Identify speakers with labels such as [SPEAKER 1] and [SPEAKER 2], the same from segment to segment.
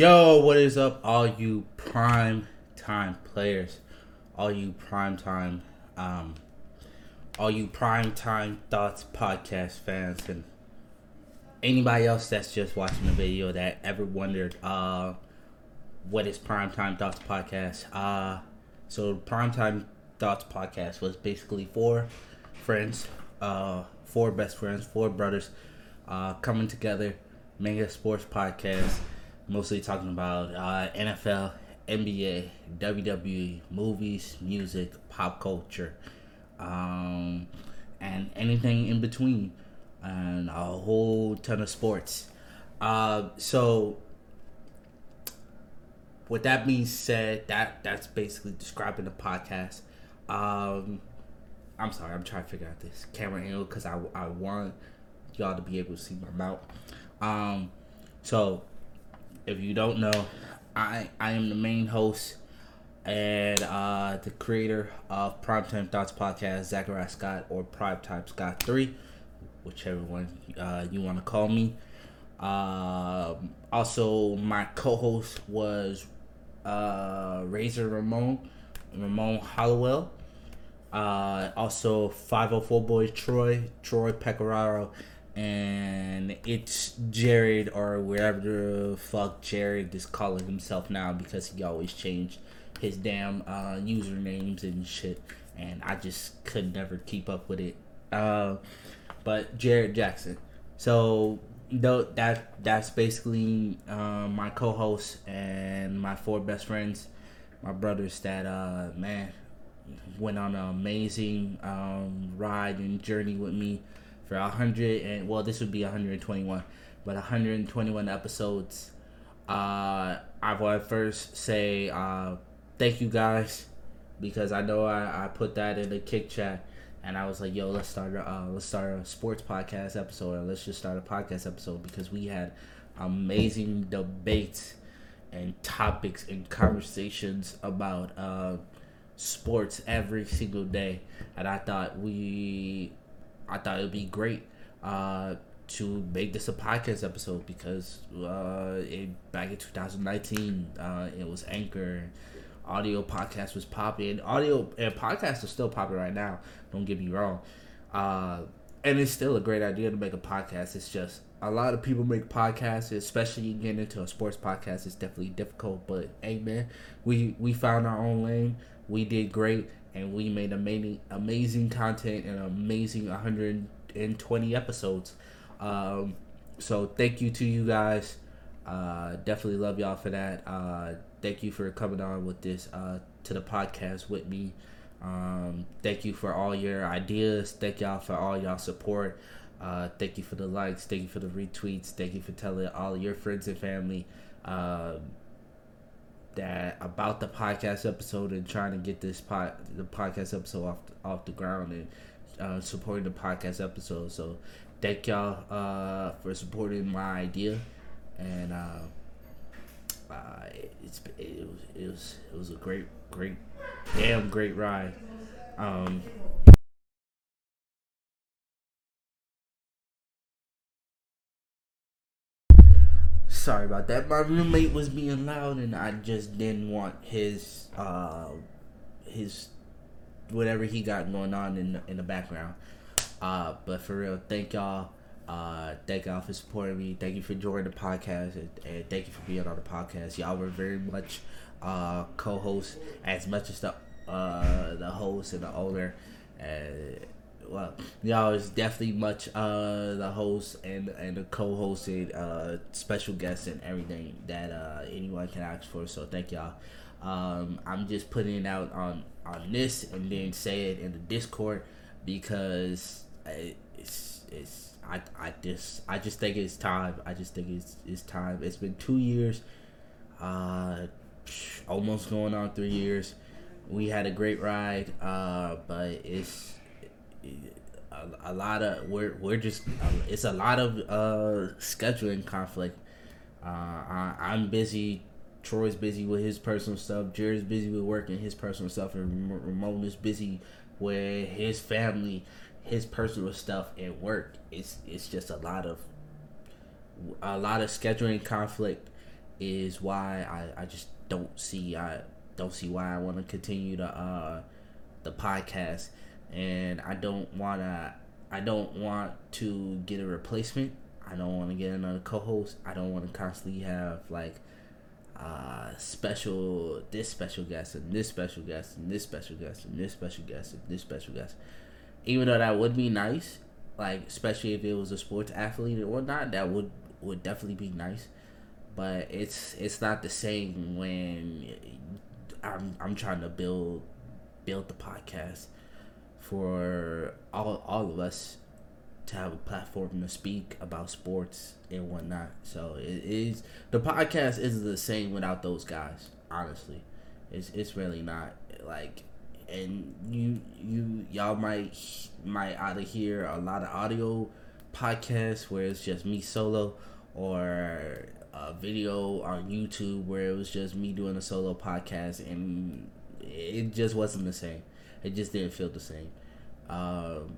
[SPEAKER 1] Yo, what is up, all you prime time players, all you prime time, um, all you prime time thoughts podcast fans, and anybody else that's just watching the video that ever wondered, uh, what is prime time thoughts podcast? Uh, so prime time thoughts podcast was basically four friends, uh, four best friends, four brothers, uh, coming together, making a sports podcast mostly talking about uh, NFL, NBA, WWE, movies, music, pop culture, um, and anything in between, and a whole ton of sports. Uh, so, with that being said, that that's basically describing the podcast. Um, I'm sorry, I'm trying to figure out this camera angle because I, I want y'all to be able to see my mouth. Um, so if you don't know, I I am the main host and uh, the creator of Primetime Thoughts Podcast, Zachariah Scott or Primetime Scott Three, whichever one uh, you want to call me. Uh, also, my co-host was uh, Razor Ramon, Ramon Hollowell. Uh, also, 504 Boys Troy, Troy Pecoraro, and it's Jared or wherever the fuck Jared is calling himself now because he always changed his damn uh, usernames and shit, and I just could never keep up with it. Uh, but Jared Jackson. So though that that's basically uh, my co-host and my four best friends, my brothers that uh man went on an amazing um, ride and journey with me for 100 and well this would be 121 but 121 episodes uh i want to first say uh thank you guys because i know i, I put that in the kick chat and i was like yo let's start a uh, let's start a sports podcast episode or let's just start a podcast episode because we had amazing debates and topics and conversations about uh sports every single day and i thought we I thought it would be great uh, to make this a podcast episode because uh, it, back in 2019, uh, it was Anchor. Audio podcast was popping. Audio and podcasts are still popping right now. Don't get me wrong. Uh, and it's still a great idea to make a podcast. It's just a lot of people make podcasts, especially getting into a sports podcast. It's definitely difficult, but hey, man, we we found our own lane. We did great and we made amazing amazing content and amazing 120 episodes. Um, so thank you to you guys. Uh, definitely love y'all for that. Uh, thank you for coming on with this uh, to the podcast with me. Um, thank you for all your ideas. Thank y'all for all y'all support. Uh, thank you for the likes. Thank you for the retweets. Thank you for telling all your friends and family. Uh, that about the podcast episode and trying to get this pod the podcast episode off off the ground and uh, supporting the podcast episode. So thank y'all uh, for supporting my idea and uh, uh, it's it was, it was it was a great great damn great ride. Um, sorry about that. My roommate was being loud, and I just didn't want his uh his whatever he got going on in the, in the background. Uh, but for real, thank y'all. Uh, thank y'all for supporting me. Thank you for joining the podcast, and, and thank you for being on the podcast. Y'all were very much uh, co-hosts as much as the uh, the host and the owner. Uh, well, y'all is definitely much uh the host and and the co-hosted uh special guests and everything that uh anyone can ask for. So thank y'all. Um, I'm just putting it out on on this and then say it in the Discord because it's it's I I just I just think it's time. I just think it's it's time. It's been two years, uh, almost going on three years. We had a great ride, uh, but it's a, a lot of we're we're just it's a lot of uh scheduling conflict. Uh, I, I'm busy. Troy's busy with his personal stuff. Jared's busy with work and his personal stuff, and Ramon is busy with his family, his personal stuff, and work. It's it's just a lot of a lot of scheduling conflict, is why I, I just don't see I don't see why I want to continue the uh the podcast and I don't want to I don't want to get a replacement. I don't want to get another co-host. I don't want to constantly have like uh special this special guest and this special guest and this special guest and this special guest and this special guest. Even though that would be nice, like especially if it was a sports athlete or not, that would would definitely be nice. But it's it's not the same when I'm I'm trying to build build the podcast for all all of us to have a platform to speak about sports and whatnot. So it is the podcast is the same without those guys. Honestly, it's it's really not like. And you you y'all might might either hear a lot of audio podcasts where it's just me solo, or a video on YouTube where it was just me doing a solo podcast, and it just wasn't the same. It just didn't feel the same. Um,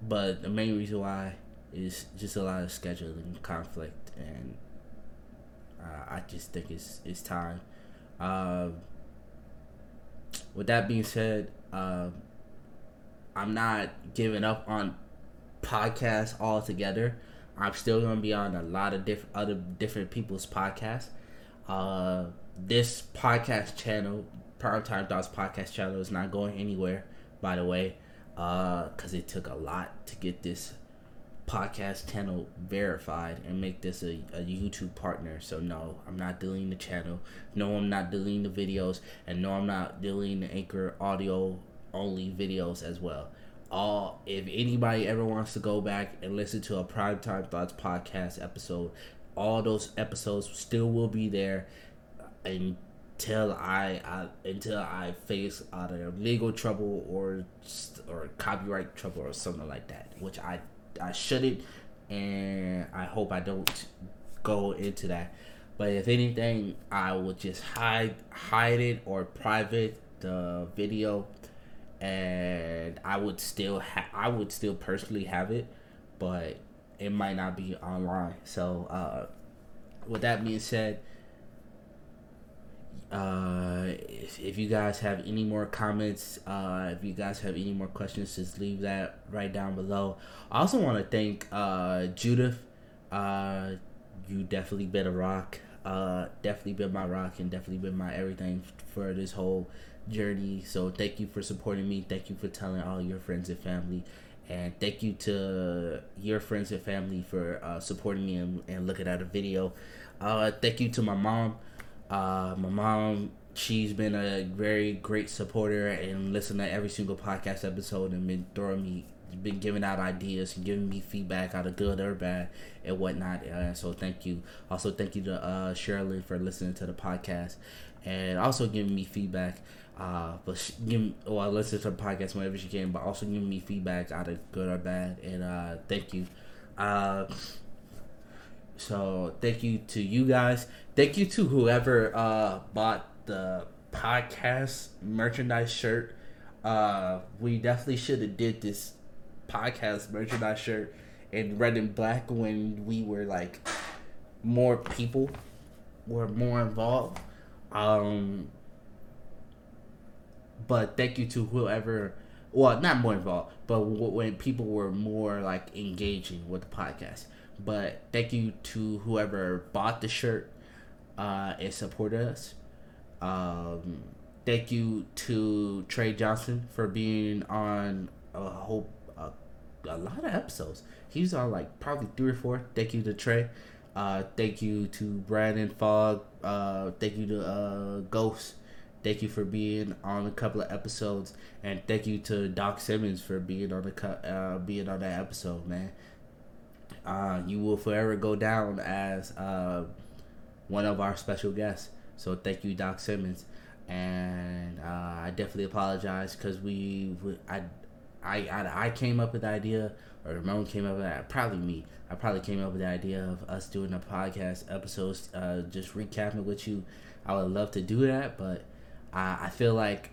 [SPEAKER 1] but the main reason why is just a lot of scheduling conflict, and uh, I just think it's it's time. Um, with that being said, um, I'm not giving up on podcasts altogether. I'm still gonna be on a lot of different other different people's podcasts. Uh, this podcast channel, Primetime Thoughts podcast channel, is not going anywhere. By the way, because uh, it took a lot to get this podcast channel verified and make this a, a YouTube partner. So no, I'm not deleting the channel. No, I'm not deleting the videos, and no, I'm not deleting the Anchor audio only videos as well all if anybody ever wants to go back and listen to a Prime Time thoughts podcast episode all those episodes still will be there until I, I until I face either legal trouble or or copyright trouble or something like that, which I I shouldn't, and I hope I don't go into that. But if anything, I will just hide hide it or private the video and I would still ha- I would still personally have it, but it might not be online. So, uh, with that being said, uh, if, if you guys have any more comments, uh, if you guys have any more questions, just leave that right down below. I also want to thank uh, Judith. Uh, you definitely been a rock. Uh, definitely been my rock and definitely been my everything for this whole journey. So thank you for supporting me. Thank you for telling all your friends and family. And thank you to your friends and family for uh, supporting me and, and, looking at a video. Uh, thank you to my mom. Uh, my mom, she's been a very great supporter and listened to every single podcast episode and been throwing me, been giving out ideas and giving me feedback, either good or bad and whatnot. Uh, so thank you. Also, thank you to uh, Shirley for listening to the podcast and also giving me feedback. Uh, but she, give well, I listen to the podcast whenever she can, but also giving me feedback, either good or bad. And uh, thank you. Uh, so thank you to you guys. Thank you to whoever uh, bought the podcast merchandise shirt. Uh, we definitely should have did this podcast merchandise shirt in red and black when we were like more people were more involved. Um, but thank you to whoever well not more involved but when people were more like engaging with the podcast but thank you to whoever bought the shirt uh, and supported us. Um, thank you to trey johnson for being on a whole a, a lot of episodes. He's on like probably three or four. Thank you to trey. Uh, thank you to brandon fogg. Uh, thank you to uh, ghost. Thank you for being on a couple of episodes, and thank you to Doc Simmons for being on the uh, being on that episode, man. Uh, you will forever go down as uh, one of our special guests. So thank you, Doc Simmons, and uh, I definitely apologize because we, we I, I, I, came up with the idea, or Ramon came up with that. Probably me. I probably came up with the idea of us doing a podcast episodes, uh, just recapping with you. I would love to do that, but I, I feel like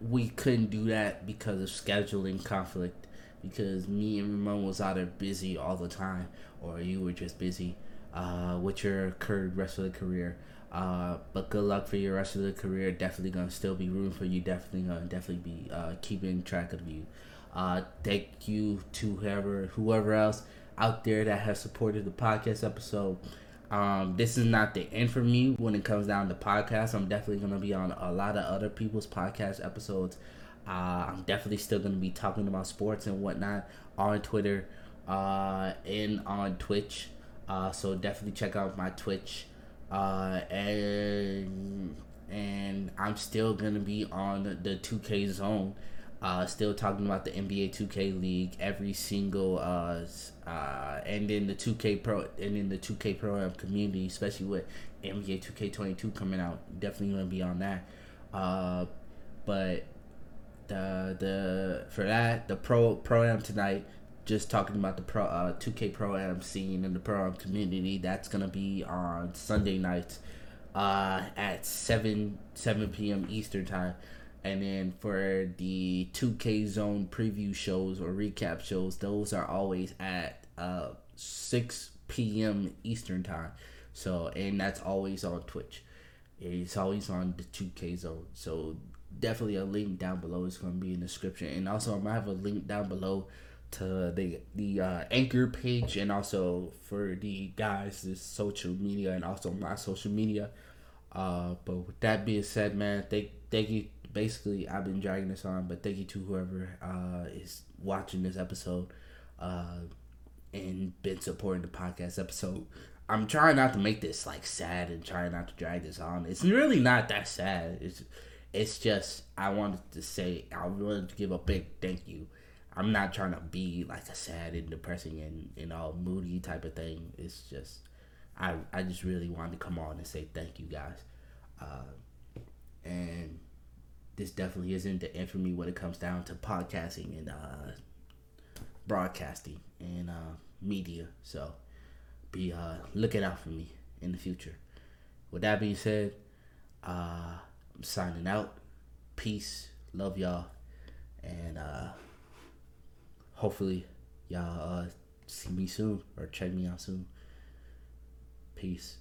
[SPEAKER 1] we couldn't do that because of scheduling conflict. Because me and Ramon was either busy all the time, or you were just busy. uh, with your current rest of the career. Uh, but good luck for your rest of the career. Definitely gonna still be rooting for you. Definitely gonna definitely be uh, keeping track of you. Uh, thank you to whoever whoever else out there that has supported the podcast episode. Um, this is not the end for me when it comes down to podcasts. I'm definitely gonna be on a lot of other people's podcast episodes. Uh, I'm definitely still gonna be talking about sports and whatnot on Twitter uh, and on Twitch. Uh, so definitely check out my Twitch. Uh, and and I'm still gonna be on the 2K zone. Uh, still talking about the NBA 2K League every single uh, uh, and then the 2K Pro and then the 2K Pro community, especially with NBA 2K22 coming out. Definitely gonna be on that. Uh, but the the for that the pro pro am tonight just talking about the pro uh 2K Pro Am scene and the pro am community. That's gonna be on Sunday nights, uh, at seven seven p.m. Eastern time, and then for the 2K Zone preview shows or recap shows, those are always at uh six p.m. Eastern time. So and that's always on Twitch. It's always on the 2K Zone. So definitely a link down below is going to be in the description, and also I'm gonna have a link down below to the the uh, anchor page and also for the guys this social media and also my social media. Uh but with that being said man thank thank you. Basically i've been dragging this on but thank you to whoever uh is watching this episode uh and been supporting the podcast episode. I'm trying not to make this like sad and trying not to drag this on. It's really not that sad. It's it's just i wanted to say i wanted to give a big thank you I'm not trying to be like a sad and depressing and, and all moody type of thing. It's just I I just really wanted to come on and say thank you guys. Uh, and this definitely isn't the end for me when it comes down to podcasting and uh, broadcasting and uh, media. So be uh, looking out for me in the future. With that being said, uh, Signing out. Peace. Love y'all. And uh hopefully y'all uh, see me soon or check me out soon. Peace.